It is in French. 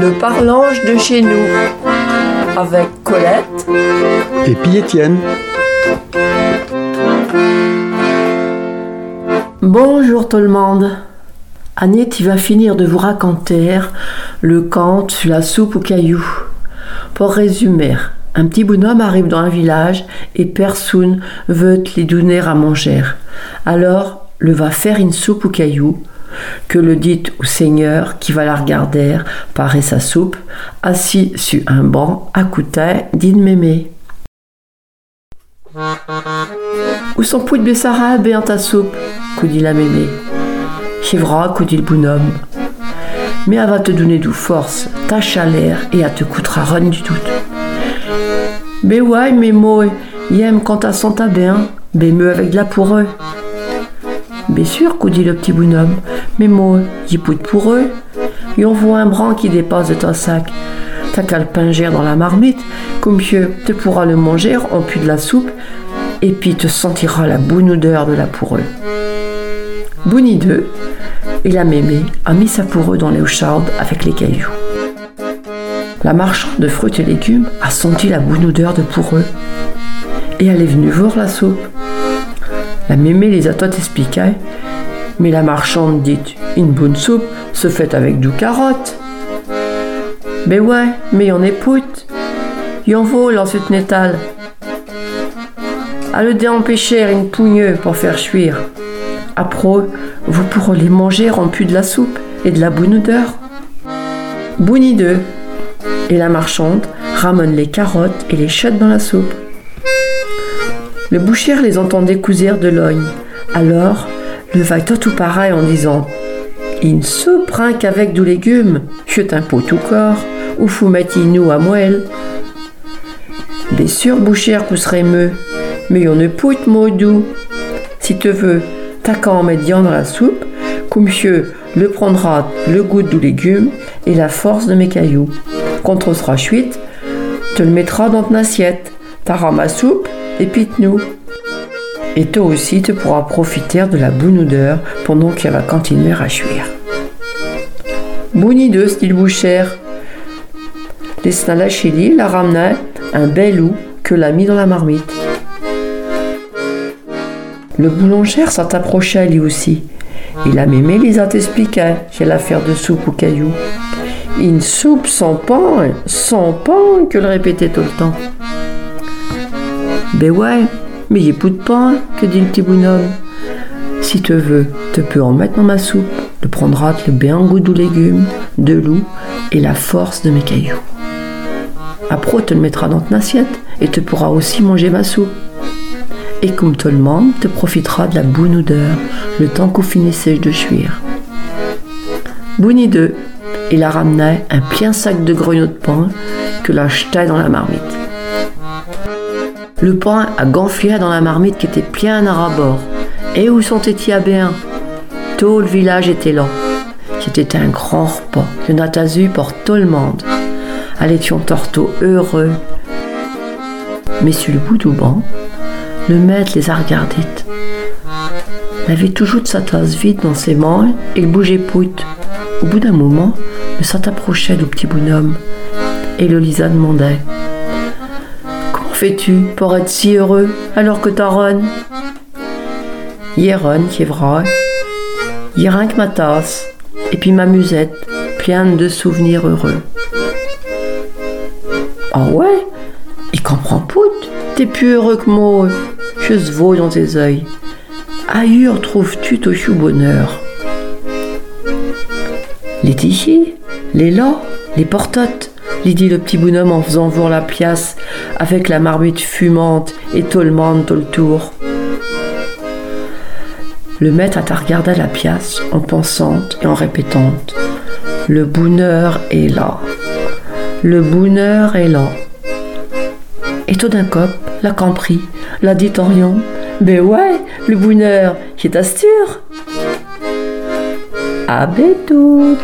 Le parlange de chez nous avec Colette et puis Étienne. Bonjour tout le monde. Annette va finir de vous raconter le conte sur la soupe aux cailloux. Pour résumer, un petit bonhomme arrive dans un village et personne veut lui donner à manger. Alors, le va faire une soupe aux cailloux que le dit au seigneur qui va la regarder parer sa soupe, assis sur un banc à d'une mémé. Où sont pouille de Bessarab et ta soupe que dit la mémé. Chivra, que dit le bonhomme. Mais elle va te donner du force, ta chaleur et elle te coûtera rien du tout. Mais ouais, mais moi, aime quand t'as sent ta bien, mais me avec de la pour eux. Bien sûr, que dit le petit bonhomme, mais moi, j'y poutre pour eux. Et on voit un bran qui dépasse de ton sac. T'as qu'à dans la marmite, comme mieux te pourras le manger en plus de la soupe, et puis te sentiras la bonne odeur de la pourreux. Bouni d'eux, et la mémé a mis sa pourreux dans l'eau chaude avec les cailloux. La marchande de fruits et légumes a senti la bonne odeur de pourreux, et elle est venue voir la soupe. La mémé les a toutes expliquées, mais la marchande dit Une bonne soupe se fait avec du carotte. Mais ouais, mais y'en pout. Y'en vaut l'ensuite nétal. À le déempêcher une pougneux pour faire chuire. Après, vous pourrez les manger en plus de la soupe et de la bonne odeur. Bouni d'eux. Et la marchande ramène les carottes et les chètes dans la soupe. Le boucher les entendait cousir de l'ogne. Alors, le va tout pareil en disant Une soupe rien qu'avec du légumes, chute un pot tout corps, ou fou nous à moelle. Bien sûr, boucher pousserait mieux, mais on ne poute doux. Si te veux, qu'à en mettre dans la soupe, monsieur le prendra le goût du légume et la force de mes cailloux. Quand on sera chuite, te le mettras dans ton assiette, t'auras ma soupe et pite-nous. Et toi aussi, tu pourras profiter de la bonne odeur pendant qu'elle va continuer à chuire. Bouni de style boucher. Les la chili la ramenait un bel loup que l'a mis dans la marmite. Le boulanger s'en lui aussi. Il a mémé les a expliqué j'ai l'affaire de soupe ou cailloux. Une soupe sans pain, sans pain, que le répétait tout le temps. Ben ouais, mais j'ai plus de pain, que dit le petit bonhomme. Si tu veux, tu peux en mettre dans ma soupe. Tu prendras le bien goût de légumes, de loup et la force de mes cailloux. Après, tu le mettras dans ton assiette et tu pourras aussi manger ma soupe. Et comme tout le monde, tu profiteras de la bonne odeur le temps qu'on finissait de chuire. Bouni deux, il a ramené un plein sac de grognots de pain que l'a jeté dans la marmite. Le pain a gonflé dans la marmite qui était pleine à rabord. Et où sont à bien Tout le village était là. C'était un grand repas que Natazu pour tout le monde. Allez, torto heureux. Mais sur le bout du banc, le maître les a regardés. Il avait toujours sa tasse vide dans ses mains et il bougeait pout. Au bout d'un moment, le saint approchait du petit bonhomme et le Lisa demandait fais-tu pour être si heureux alors que t'as Ron? Yéron qui vrai. rien que ma tasse et puis ma musette pleine de souvenirs heureux. Ah ouais? Il comprend pout T'es plus heureux que moi. Je se vois dans tes yeux. Ailleurs trouves-tu ton chou bonheur? Les tichis, les là, les portotes, lui dit le petit bonhomme en faisant voir la pièce avec la marmite fumante et tout le monde tout le tour. Le maître a regardé la pièce en pensant et en répétant Le bonheur est là. Le bonheur est là. Et tout d'un coup, la compris, l'a dit en riant Ben ouais, le bonheur, qui t'assure. À tout